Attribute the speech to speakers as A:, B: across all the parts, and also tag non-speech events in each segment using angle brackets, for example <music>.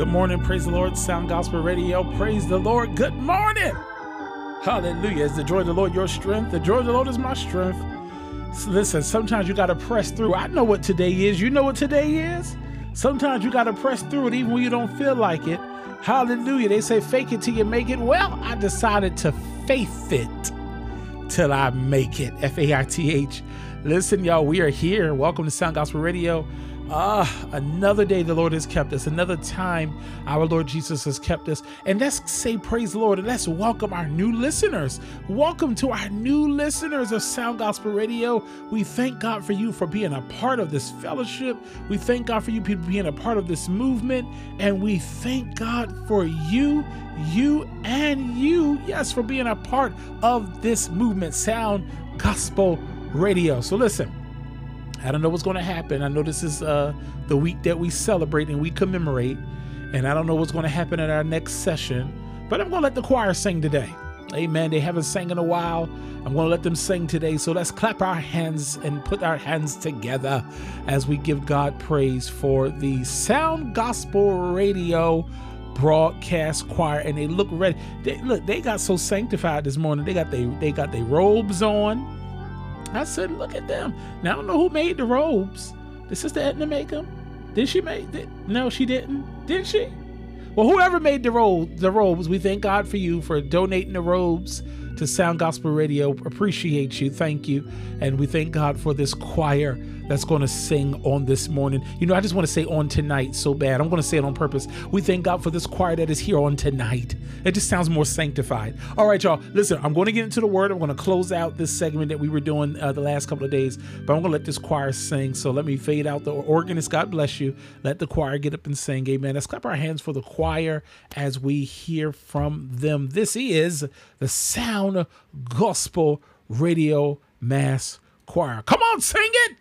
A: Good morning. Praise the Lord. Sound Gospel Radio. Praise the Lord. Good morning. Hallelujah. Is the joy of the Lord your strength? The joy of the Lord is my strength. So listen, sometimes you got to press through. I know what today is. You know what today is? Sometimes you got to press through it even when you don't feel like it. Hallelujah. They say fake it till you make it. Well, I decided to faith it till I make it. F A I T H. Listen, y'all, we are here. Welcome to Sound Gospel Radio. Ah, another day the Lord has kept us, another time our Lord Jesus has kept us. And let's say praise the Lord and let's welcome our new listeners. Welcome to our new listeners of Sound Gospel Radio. We thank God for you for being a part of this fellowship. We thank God for you people being a part of this movement. And we thank God for you, you, and you, yes, for being a part of this movement, Sound Gospel Radio. So listen. I don't know what's going to happen. I know this is uh, the week that we celebrate and we commemorate, and I don't know what's going to happen at our next session, but I'm going to let the choir sing today. Amen. They haven't sang in a while. I'm going to let them sing today. So let's clap our hands and put our hands together as we give God praise for the Sound Gospel Radio broadcast choir and they look ready they look they got so sanctified this morning they got they they got their robes on I said, look at them. Now I don't know who made the robes. Did Sister Edna make them? Did she make it? No, she didn't. Did she? Well, whoever made the robe, the robes, we thank God for you for donating the robes to Sound Gospel Radio. Appreciate you. Thank you. And we thank God for this choir that's going to sing on this morning. You know, I just want to say on tonight so bad. I'm going to say it on purpose. We thank God for this choir that is here on tonight. It just sounds more sanctified. All right, y'all. Listen, I'm going to get into the word. I'm going to close out this segment that we were doing uh, the last couple of days, but I'm going to let this choir sing. So let me fade out the organist. God bless you. Let the choir get up and sing. Amen. Let's clap our hands for the choir as we hear from them. This is the Sound Gospel Radio Mass Choir. Come on, sing it.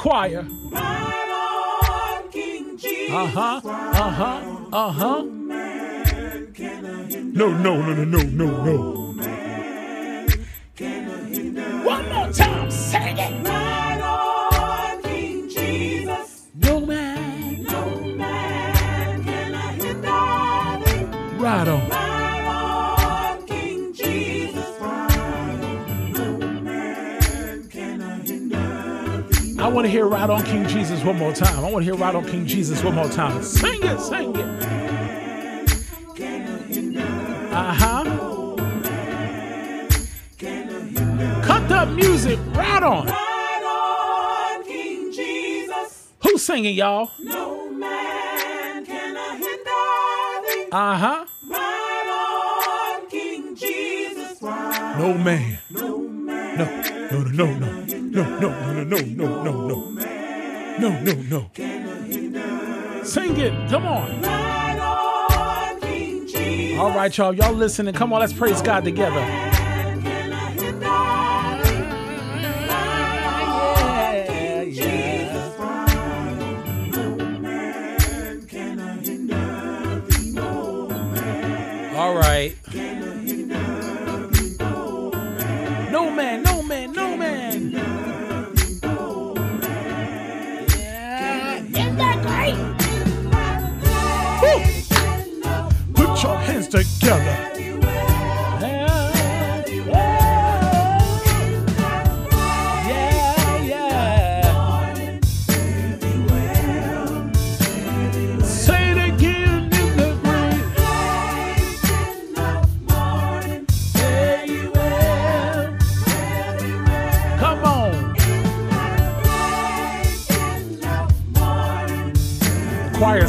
A: Choir. Uh huh. Uh huh. Uh huh. No, no, no, no, no, no, no. Want to hear Ride on King Jesus one more time. I want to hear Ride on King Jesus one more time. Sing it, sing it. Uh huh. Cut the music right on.
B: Ride on, King Jesus.
A: Who's singing, y'all?
B: No man can hinder thee.
A: Uh huh.
B: Ride on, King Jesus.
A: No man. No, no, no, no, no, no, no, no, no, no, no, no, no, no, no, no. No sing it. Come on.
B: Ride on, King Jesus.
A: All right, y'all. Y'all listening. Come on, let's praise God together.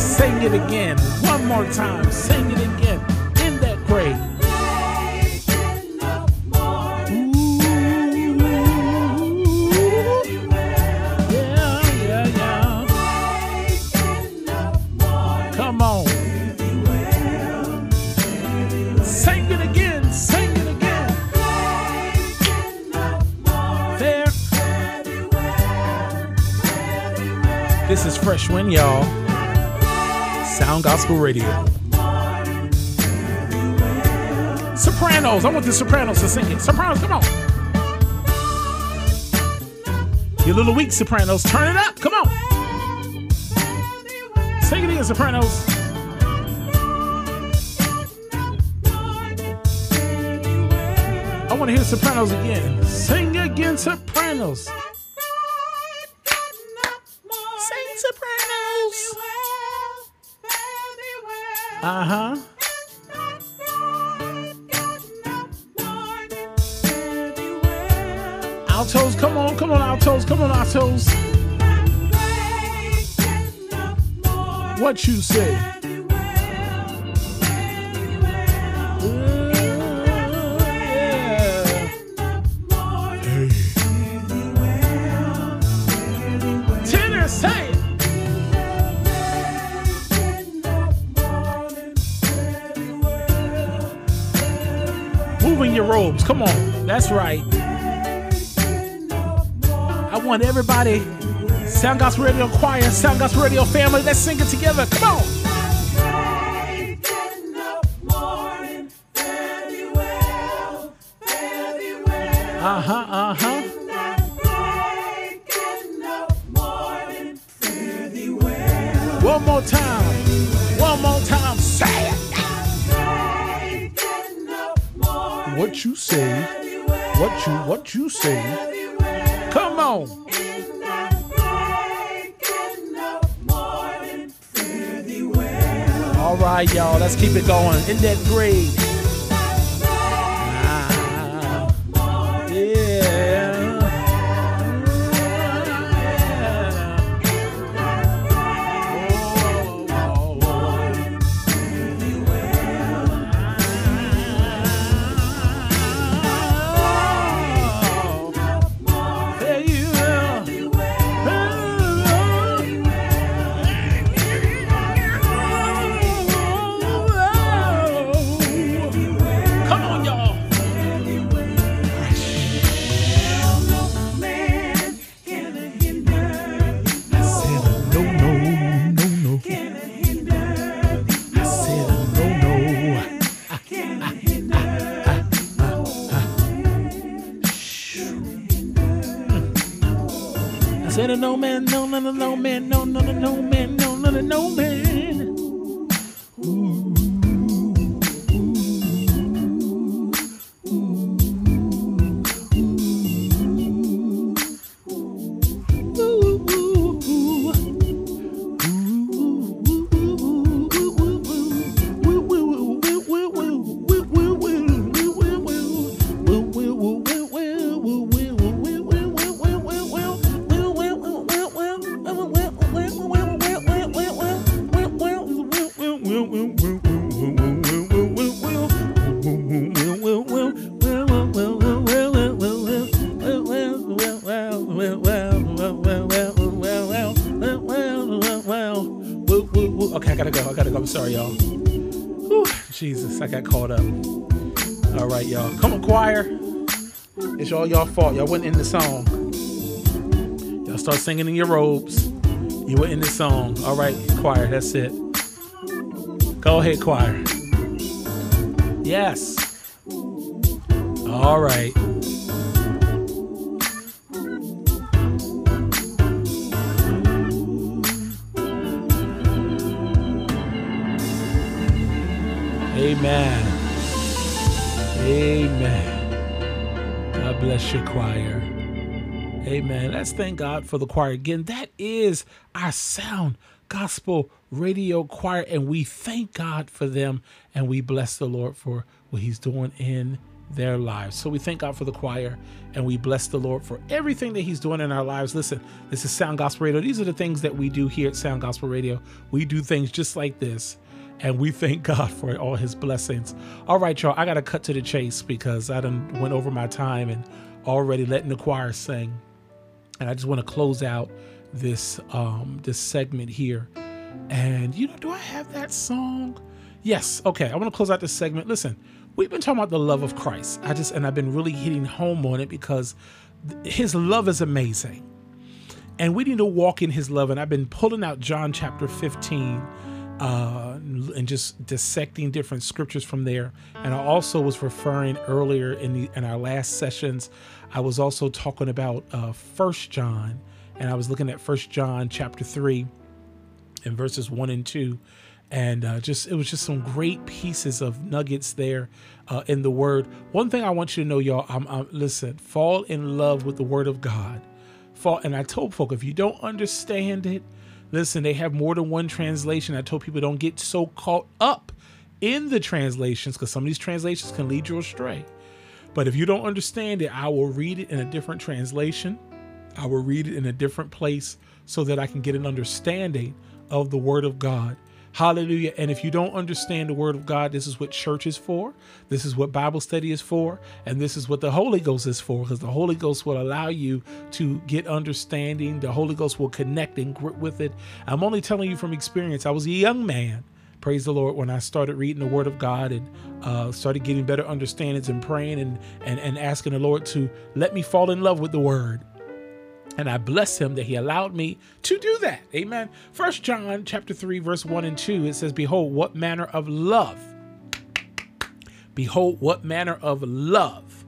A: Sing it again. One more time. Sing it again. Radio. Sopranos. I want the Sopranos to sing it. Sopranos, come on. You little weak Sopranos, turn it up. Come on. Sing it again, Sopranos. I want to hear Sopranos again. Sing again. Sopranos. Uh huh. Altos, come on, come on, altos, come on, altos. What you say? Ooh, Come on. That's right. I want everybody, Sound Gospel Radio Choir, Sound Gospel Radio family, let's sing it together. Come on. Uh huh, uh huh. Say? Come on. All right, y'all. Let's keep it going. In that grade. I gotta go. I gotta go. I'm sorry, y'all. Whew, Jesus, I got caught up. All right, y'all. Come on, choir. It's all y'all fault. Y'all went in the song. Y'all start singing in your robes. You were in the song. All right, choir. That's it. Go ahead, choir. Yes. All right. Amen. Amen. God bless your choir. Amen. Let's thank God for the choir again. That is our sound gospel radio choir, and we thank God for them and we bless the Lord for what He's doing in their lives. So we thank God for the choir and we bless the Lord for everything that He's doing in our lives. Listen, this is Sound Gospel Radio. These are the things that we do here at Sound Gospel Radio. We do things just like this. And we thank <laughs> God for all his blessings. All right, y'all, I got to cut to the chase because I done went over my time and already letting the choir sing. And I just want to close out this um this segment here. And you know, do I have that song? Yes. Okay. I want to close out this segment. Listen, we've been talking about the love of Christ. I just and I've been really hitting home on it because th- his love is amazing. And we need to walk in his love. And I've been pulling out John chapter 15 uh, and just dissecting different scriptures from there. And I also was referring earlier in the in our last sessions. I was also talking about uh, First John, and I was looking at First John chapter three, and verses one and two, and uh, just it was just some great pieces of nuggets there uh, in the Word. One thing I want you to know, y'all, I'm, I'm listen, fall in love with the Word of God. Fall, and I told folk if you don't understand it Listen, they have more than one translation. I told people don't get so caught up in the translations because some of these translations can lead you astray. But if you don't understand it, I will read it in a different translation. I will read it in a different place so that I can get an understanding of the Word of God. Hallelujah. And if you don't understand the word of God, this is what church is for. This is what Bible study is for. And this is what the Holy Ghost is for, because the Holy Ghost will allow you to get understanding. The Holy Ghost will connect and grip with it. I'm only telling you from experience. I was a young man, praise the Lord, when I started reading the word of God and uh, started getting better understandings and praying and, and, and asking the Lord to let me fall in love with the word and I bless him that he allowed me to do that. Amen. First John chapter 3 verse 1 and 2 it says behold what manner of love Behold what manner of love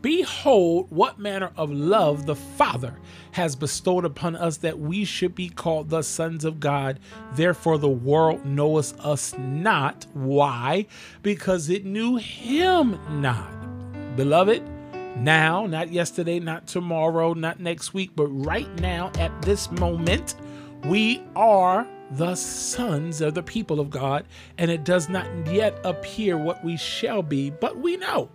A: Behold what manner of love the Father has bestowed upon us that we should be called the sons of God. Therefore the world knoweth us not. Why? Because it knew him not. Beloved, now, not yesterday, not tomorrow, not next week, but right now at this moment, we are the sons of the people of God, and it does not yet appear what we shall be, but we know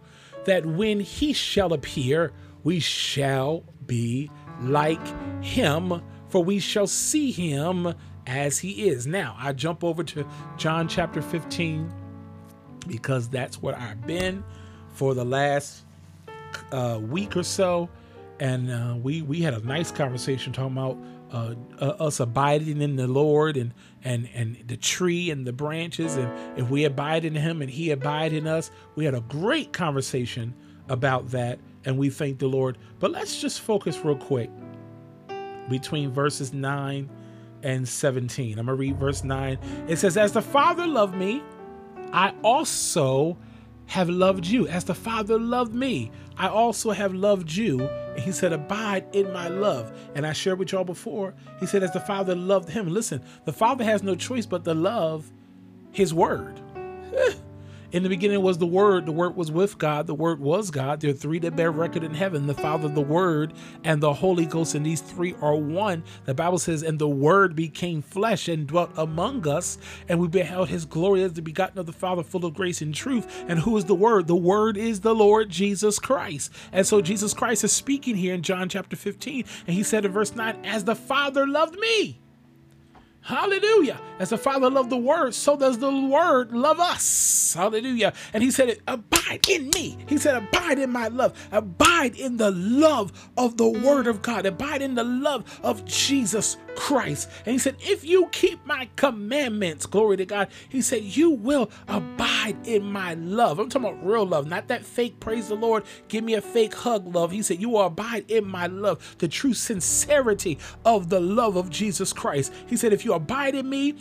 A: that when he shall appear, we shall be like him, for we shall see him as he is. Now, I jump over to John chapter 15 because that's where I've been for the last week or so, and uh, we we had a nice conversation talking about uh, uh, us abiding in the Lord and and and the tree and the branches, and if we abide in Him and He abide in us, we had a great conversation about that, and we thank the Lord. But let's just focus real quick between verses nine and 17. I'm gonna read verse 9. It says, As the Father loved me, I also have loved you. As the Father loved me, I also have loved you. And he said, Abide in my love. And I shared with y'all before, he said, As the Father loved him. Listen, the Father has no choice but to love his word. <laughs> In the beginning was the Word, the Word was with God, the Word was God. There are three that bear record in heaven the Father, the Word, and the Holy Ghost, and these three are one. The Bible says, And the Word became flesh and dwelt among us, and we beheld his glory as the begotten of the Father, full of grace and truth. And who is the Word? The Word is the Lord Jesus Christ. And so Jesus Christ is speaking here in John chapter 15, and he said in verse 9, As the Father loved me. Hallelujah. As the Father loved the Word, so does the Word love us. Hallelujah. And he said, Abide in me. He said, Abide in my love. Abide in the love of the Word of God. Abide in the love of Jesus Christ. And he said, If you keep my commandments, glory to God, he said, You will abide in my love. I'm talking about real love, not that fake, praise the Lord, give me a fake hug love. He said, You will abide in my love, the true sincerity of the love of Jesus Christ. He said, If you abide in me,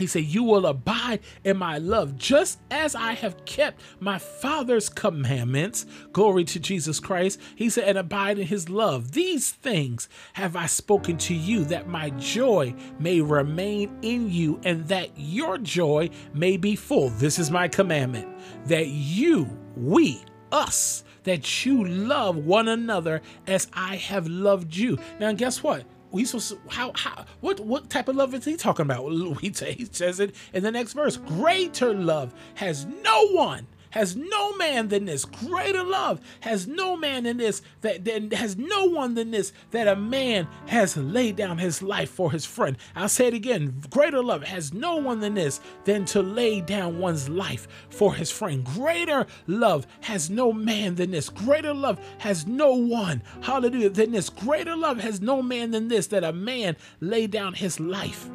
A: he said, You will abide in my love, just as I have kept my Father's commandments. Glory to Jesus Christ. He said, And abide in his love. These things have I spoken to you, that my joy may remain in you, and that your joy may be full. This is my commandment, that you, we, us, that you love one another as I have loved you. Now, guess what? We supposed to, how how what what type of love is he talking about? <laughs> He, says it in the next verse. Greater love has no one has no man than this. Greater love has no man than this, that, that has no one than this, that a man has laid down his life for his friend. I'll say it again. Greater love has no one than this, than to lay down one's life for his friend. Greater love has no man than this. Greater love has no one, hallelujah, than this. Greater love has no man than this, that a man lay down his life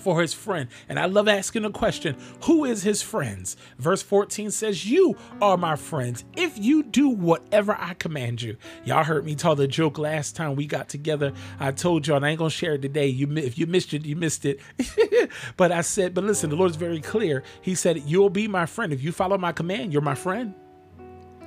A: for his friend. And I love asking the question, who is his friends? Verse 14 says, You are my friends if you do whatever I command you. Y'all heard me tell the joke last time we got together. I told y'all, and I ain't gonna share it today. You if you missed it, you missed it. <laughs> but I said, but listen, the Lord is very clear. He said, You'll be my friend. If you follow my command, you're my friend.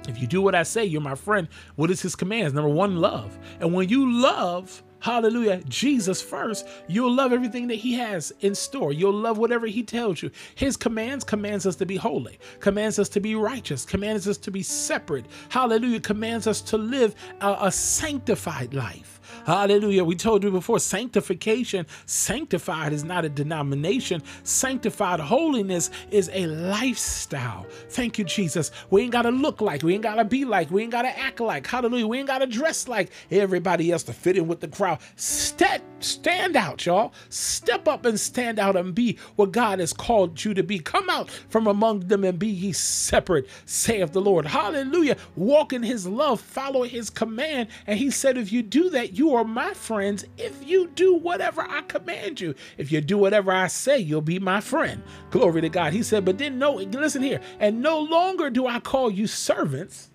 A: If you do what I say, you're my friend. What is his commands? Number one, love. And when you love, hallelujah, Jesus first, you'll love everything that he has in store. You'll love whatever he tells you. His commands commands us to be holy, commands us to be righteous, commands us to be separate. Hallelujah, commands us to live a, a sanctified life. Hallelujah. We told you before sanctification, sanctified is not a denomination. Sanctified holiness is a lifestyle. Thank you, Jesus. We ain't got to look like, we ain't got to be like, we ain't got to act like. Hallelujah. We ain't got to dress like everybody else to fit in with the crowd. Step, stand out, y'all. Step up and stand out and be what God has called you to be. Come out from among them and be ye separate, saith the Lord. Hallelujah. Walk in his love, follow his command. And he said, if you do that, you are my friends if you do whatever I command you. If you do whatever I say, you'll be my friend. Glory to God. He said, but then no, listen here. And no longer do I call you servants.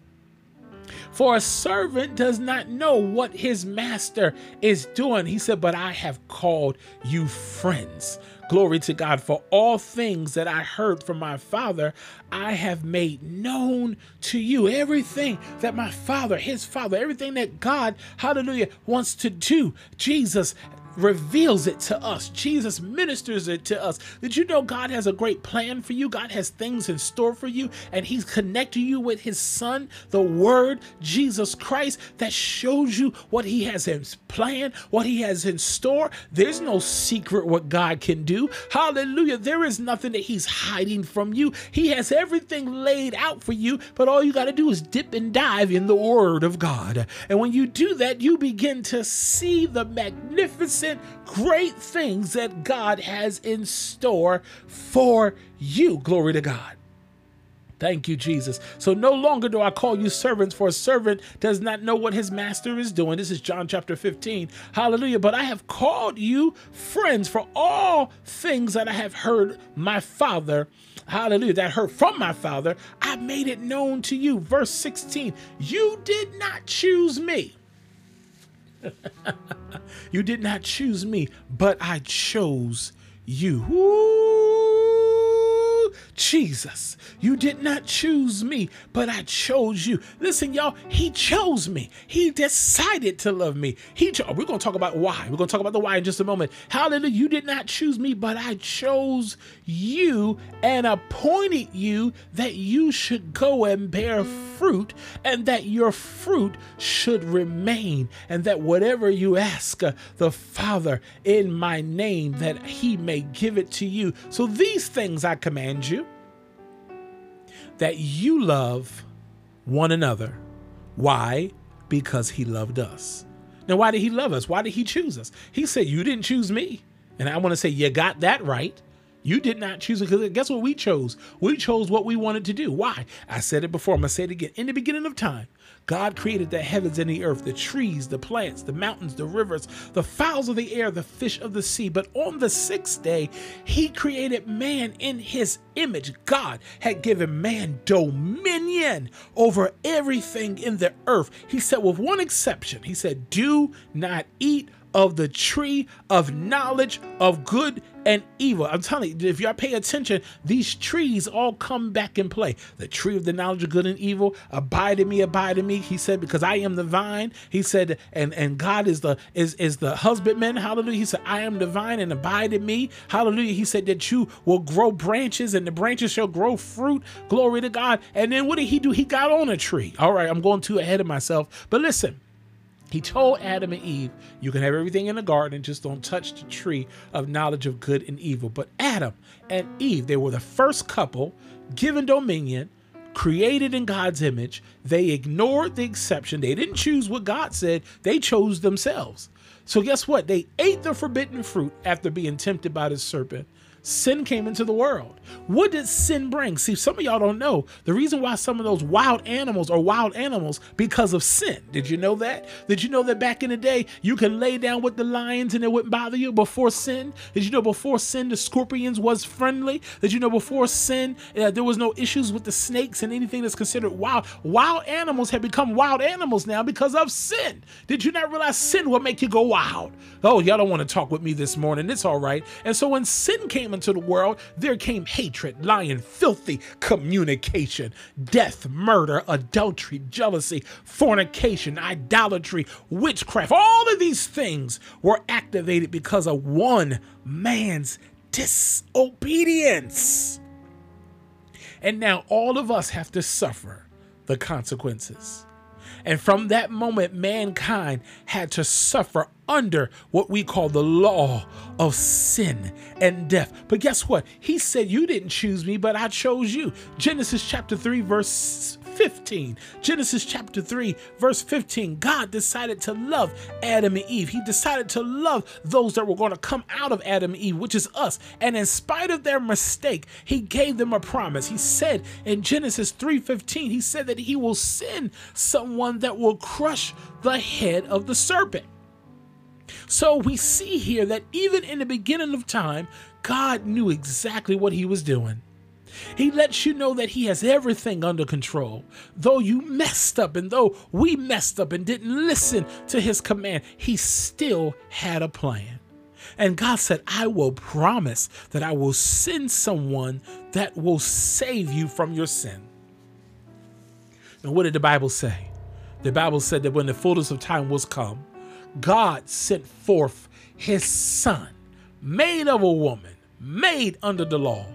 A: For a servant does not know what his master is doing. He said, But I have called you friends. Glory to God. For all things that I heard from my Father, I have made known to you. Everything that my Father, his Father, everything that God, hallelujah, wants to do, Jesus reveals it to us. Jesus ministers it to us. Did you know God has a great plan for you? God has things in store for you, and He's connecting you with His Son, the Word, Jesus Christ, that shows you what He has in plan, what He has in store. There's no secret what God can do. Hallelujah. There is nothing that He's hiding from you. He has everything laid out for you, but all you got to do is dip and dive in the Word of God. And when you do that, you begin to see the magnificent great things that God has in store for you. Glory to God. Thank you, Jesus. So no longer do I call you servants, for a servant does not know what his master is doing. This is John chapter 15. Hallelujah. But I have called you friends for all things that I have heard my Father, hallelujah, that I heard from my Father, I made it known to you. Verse 16, you did not choose me. <laughs> you did not choose me, but I chose you. Ooh, Jesus, you did not choose me, but I chose you. Listen, y'all, he chose me. He decided to love me. He cho- we're going to talk about why. We're going to talk about the why in just a moment. Hallelujah. You did not choose me, but I chose you and appointed you that you should go and bear fruit and that your fruit should remain and that whatever you ask uh, the Father in my name that he may give it to you. So these things I command you that you love one another. Why? Because he loved us. Now, why did he love us? Why did he choose us? He said, You didn't choose me. And I want to say, You got that right. You did not choose it because guess what we chose? We chose what we wanted to do. Why? I said it before. I'm going to say it again. In the beginning of time, God created the heavens and the earth, the trees, the plants, the mountains, the rivers, the fowls of the air, the fish of the sea. But on the sixth day, he created man in his image. God had given man dominion over everything in the earth. He said, with one exception, he said, do not eat of the tree of knowledge of good and evil. I'm telling you, if y'all pay attention, these trees all come back in play. The tree of the knowledge of good and evil, abide in me, abide in me. He said, because I am the vine. He said, and and God is the is is the husbandman. Hallelujah. He said, I am the vine and abide in me. Hallelujah. He said that you will grow branches and the branches shall grow fruit. Glory to God. And then what did he do? He got on a tree. All right, I'm going too ahead of myself. But listen. He told Adam and Eve, You can have everything in the garden, just don't touch the tree of knowledge of good and evil. But Adam and Eve, they were the first couple given dominion, created in God's image. They ignored the exception. They didn't choose what God said, they chose themselves. So, guess what? They ate the forbidden fruit after being tempted by the serpent. Sin came into the world. What did sin bring? See, some of y'all don't know the reason why some of those wild animals are wild animals because of sin. Did you know that? Did you know that back in the day you could lay down with the lions and it wouldn't bother you before sin? Did you know before sin the scorpions was friendly? Did you know before sin uh, there was no issues with the snakes and anything that's considered wild? Wild animals have become wild animals now because of sin. Did you not realize sin will make you go wild? Oh, y'all don't want to talk with me this morning. It's all right. And so when sin came into the world, there came hatred, lying, filthy communication, death, murder, adultery, jealousy, fornication, idolatry, witchcraft. All of these things were activated because of one man's disobedience. And now all of us have to suffer the consequences. And from that moment, mankind had to suffer under what we call the law of sin and death. But guess what? He said, You didn't choose me, but I chose you. Genesis chapter 3, verse 15. Genesis chapter 3, verse 15. God decided to love Adam and Eve. He decided to love those that were going to come out of Adam and Eve, which is us. And in spite of their mistake, he gave them a promise. He said in Genesis 3:15, he said that he will send someone that will crush the head of the serpent. So we see here that even in the beginning of time, God knew exactly what he was doing. He lets you know that he has everything under control. Though you messed up and though we messed up and didn't listen to his command, he still had a plan. And God said, I will promise that I will send someone that will save you from your sin. And what did the Bible say? The Bible said that when the fullness of time was come, God sent forth his son, made of a woman, made under the law,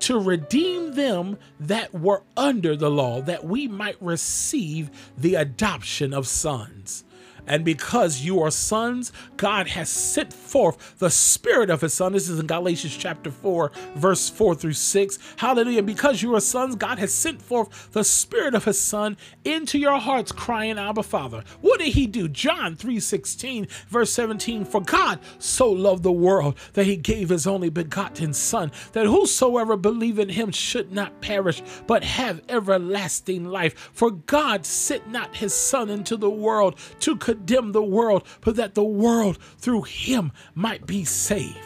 A: to redeem them that were under the law, that we might receive the adoption of sons. And because you are sons, God has sent forth the Spirit of His Son. This is in Galatians chapter 4, verse 4 through 6. Hallelujah. And because you are sons, God has sent forth the Spirit of His Son into your hearts, crying, Abba, Father. What did He do? John 3 16, verse 17. For God so loved the world that He gave His only begotten Son, that whosoever believe in Him should not perish, but have everlasting life. For God sent not His Son into the world to condemn the world, but that the world through him might be saved.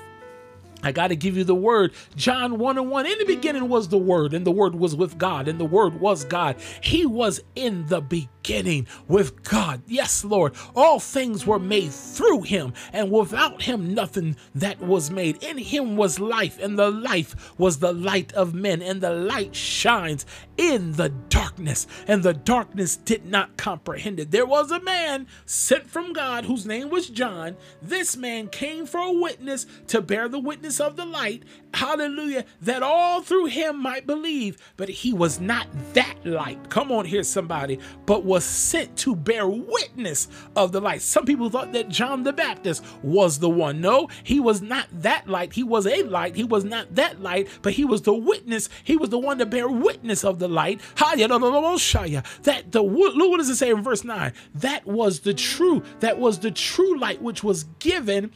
A: I got to give you the word. John 1 and 1. In the beginning was the word, and the word was with God, and the word was God. He was in the beginning with God. Yes, Lord. All things were made through him, and without him, nothing that was made. In him was life, and the life was the light of men, and the light shines in the darkness, and the darkness did not comprehend it. There was a man sent from God whose name was John. This man came for a witness to bear the witness of the light, hallelujah, that all through him might believe. But he was not that light. Come on here, somebody, but was sent to bear witness of the light. Some people thought that John the Baptist was the one. No, he was not that light. He was a light. He was not that light, but he was the witness. He was the one to bear witness of the light. That the look what does it say in verse 9? That was the true, that was the true light which was given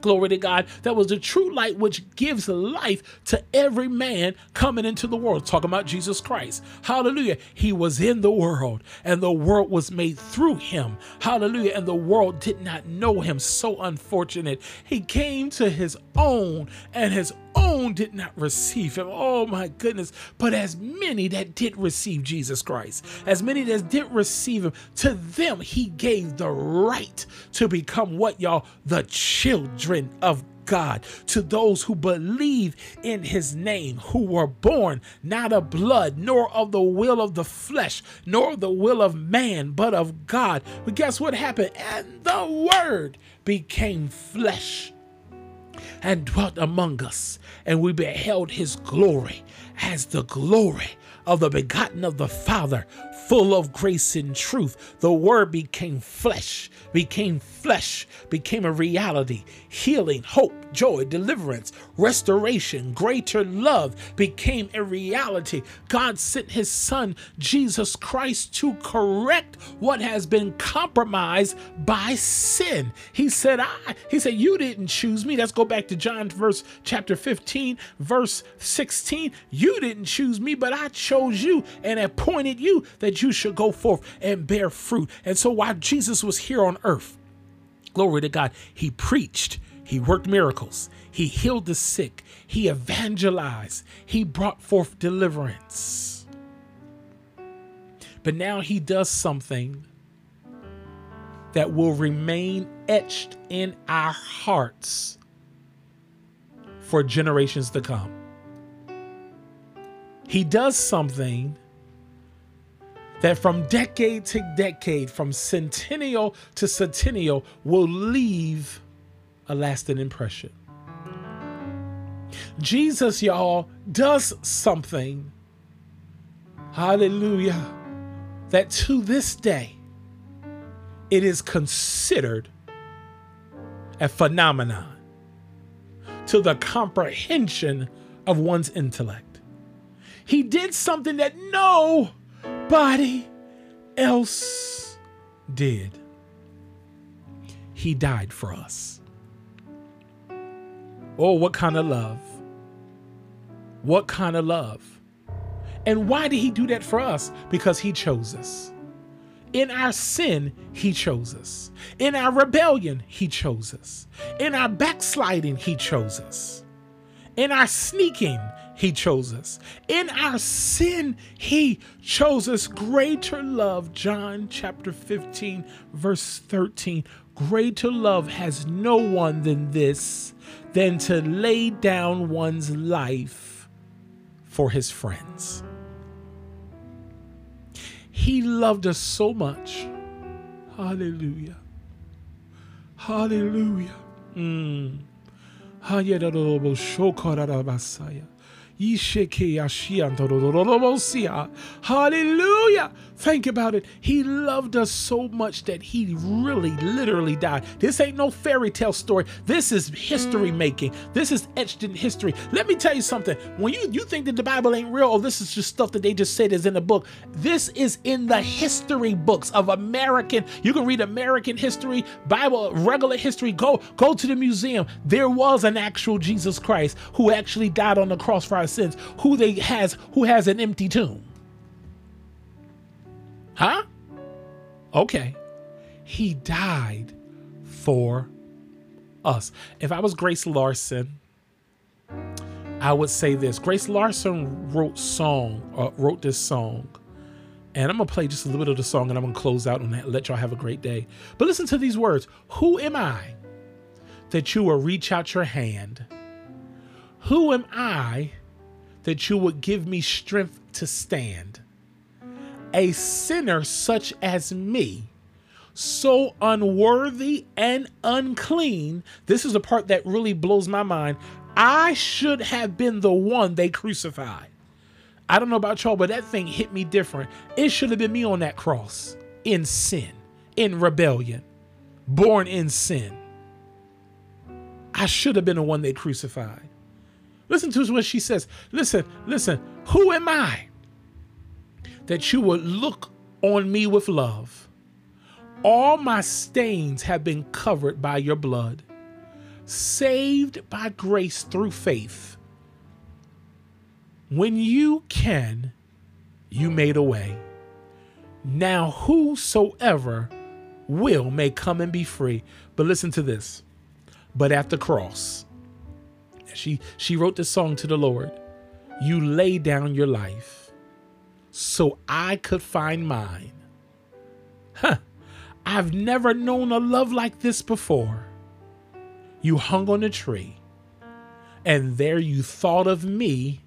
A: Glory to God. That was the true light which gives life to every man coming into the world. Talking about Jesus Christ. Hallelujah. He was in the world and the world was made through him. Hallelujah. And the world did not know him. So unfortunate. He came to his own and his own did not receive him. Oh my goodness. But as many that did receive Jesus Christ, as many that did receive him, to them he gave the right to become what y'all? The children of God to those who believe in his name, who were born not of blood, nor of the will of the flesh, nor the will of man, but of God. But guess what happened? And the word became flesh and dwelt among us, and we beheld his glory as the glory of the begotten of the Father, full of grace and truth. The word became flesh, became flesh, became a reality. Healing, hope, joy, deliverance, restoration, greater love became a reality. God sent his son, Jesus Christ, to correct what has been compromised by sin. He said, I, he said, you didn't choose me. Let's go back to John verse chapter 15, verse 16. You didn't choose me, but I chose you and appointed you that you should go forth and bear fruit. And so while Jesus was here on earth, glory to God, he preached, he worked miracles, he healed the sick, he evangelized, he brought forth deliverance. But now he does something that will remain etched in our hearts for generations to come. He does something that from decade to decade, from centennial to centennial, will leave a lasting impression. Jesus, y'all, does something, hallelujah, that to this day it is considered a phenomenon to the comprehension of one's intellect. He did something that nobody else did. He died for us. Oh, what kind of love! What kind of love? And why did he do that for us? Because he chose us. In our sin, he chose us. In our rebellion, he chose us. In our backsliding, he chose us. In our sneaking, he chose us. In our sin, he chose us. Greater love, John chapter 15, verse 13. Greater love has no one than this, than to lay down one's life for his friends. He loved us so much. Hallelujah. Hallelujah. Mm. Hallelujah. Think about it. He loved us so much that he really, literally died. This ain't no fairy tale story. This is history mm. making. This is etched in history. Let me tell you something. When you, you think that the Bible ain't real, or this is just stuff that they just said is in the book, this is in the history books of American. You can read American history, Bible, regular history. Go, go to the museum. There was an actual Jesus Christ who actually died on the cross for our sins, who they has who has an empty tomb. Huh? Okay. He died for us. If I was Grace Larson, I would say this. Grace Larson wrote song, uh, wrote this song. And I'm gonna play just a little bit of the song and I'm gonna close out on that. Let y'all have a great day. But listen to these words. Who am I that you will reach out your hand? Who am I that you would give me strength to stand? A sinner such as me, so unworthy and unclean. This is the part that really blows my mind. I should have been the one they crucified. I don't know about y'all, but that thing hit me different. It should have been me on that cross in sin, in rebellion, born in sin. I should have been the one they crucified. Listen to what she says. Listen, listen. Who am I? That you would look on me with love. All my stains have been covered by your blood, saved by grace through faith. When you can, you made a way. Now, whosoever will may come and be free. But listen to this. But at the cross, she, she wrote this song to the Lord. You lay down your life so I could find mine. Huh. I've never known a love like this before. You hung on a tree, and there you thought of me,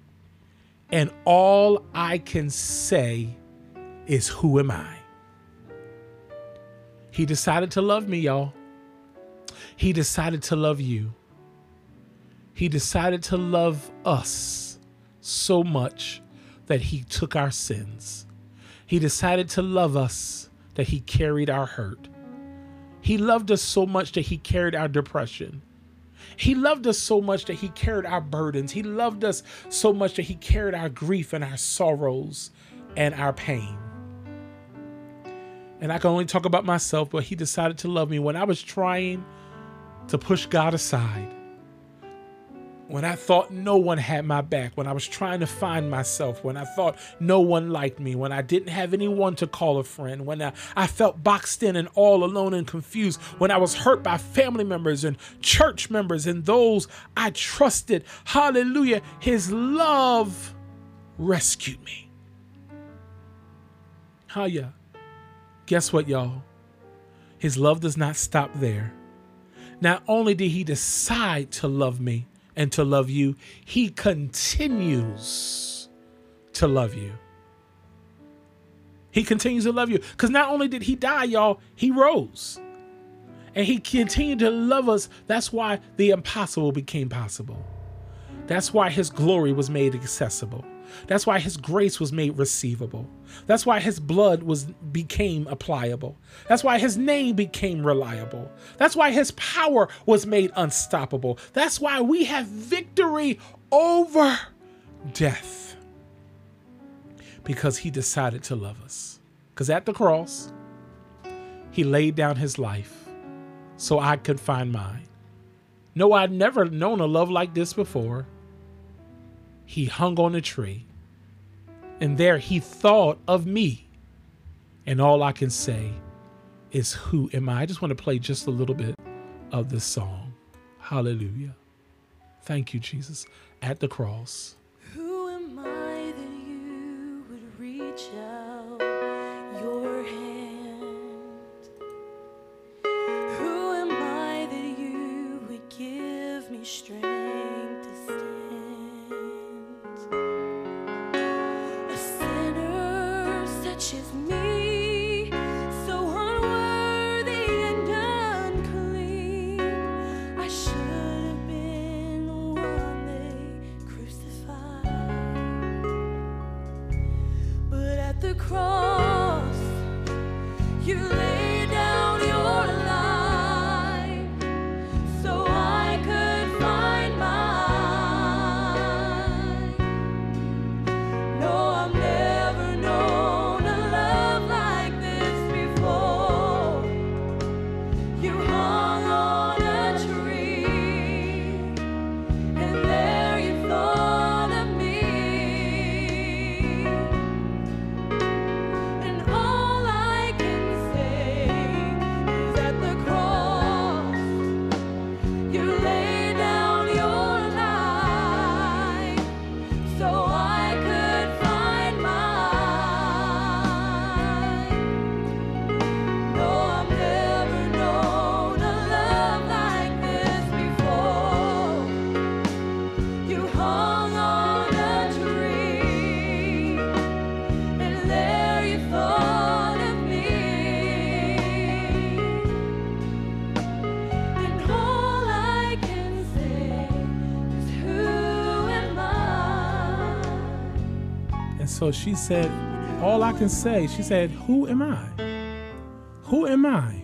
A: and all I can say is, Who am I? He decided to love me, y'all. He decided to love you. He decided to love us so much that he took our sins. He decided to love us that he carried our hurt. He loved us so much that he carried our depression. He loved us so much that he carried our burdens. He loved us so much that he carried our grief and our sorrows and our pain. And I can only talk about myself, but he decided to love me when I was trying to push God aside when I thought no one had my back, when I was trying to find myself, when I thought no one liked me, when I didn't have anyone to call a friend, when I, I felt boxed in and all alone and confused, when I was hurt by family members and church members and those I trusted. Hallelujah. His love rescued me. Hallelujah. Guess what, y'all? His love does not stop there. Not only did he decide to love me, and to love you, He continues to love you. He continues to love you. Because not only did He die, y'all, He rose. And He continued to love us. That's why the impossible became possible. That's why His glory was made accessible. That's why his grace was made receivable. That's why his blood was became applicable. That's why his name became reliable. That's why his power was made unstoppable. That's why we have victory over death. Because he decided to love us. Because at the cross, he laid down his life so I could find mine. No, I'd never known a love like this before he hung on a tree. And there he thought of me. And all I can say is, Who am I? I just want to play just a little bit of this song. Hallelujah. Thank you, Jesus. At the cross.
C: So
A: she said, All I can say, she said, Who am I? Who am I?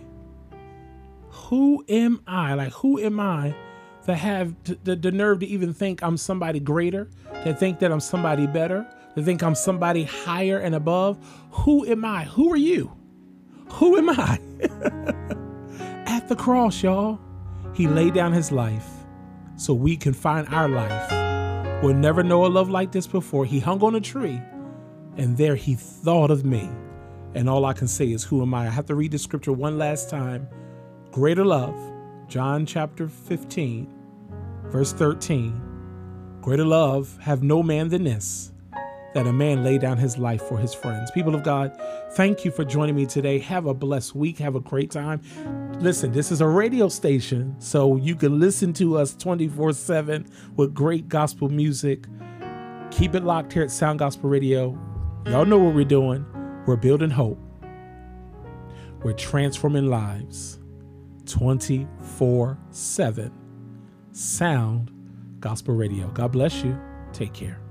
A: Who am I? Like, who am I to have the, the nerve to even think I'm somebody greater, to think that I'm somebody better, to think I'm somebody higher and above? Who am I? Who are you? Who am I? <laughs> At the cross, y'all, he laid down his life so we can find our life. We'll never know a love like this before. He hung on a tree, and there he thought of me. And all I can say is, Who am I? I have to read the scripture one last time. Greater love, John chapter 15, verse 13. Greater love have no man than this, that a man lay down his life for his friends. People of God, thank you for joining me today. Have a blessed week. Have a great time. Listen, this is a radio station, so you can listen to us 24 7 with great gospel music. Keep it locked here at Sound Gospel Radio. Y'all know what we're doing. We're building hope, we're transforming lives 24 7. Sound Gospel Radio. God bless you. Take care.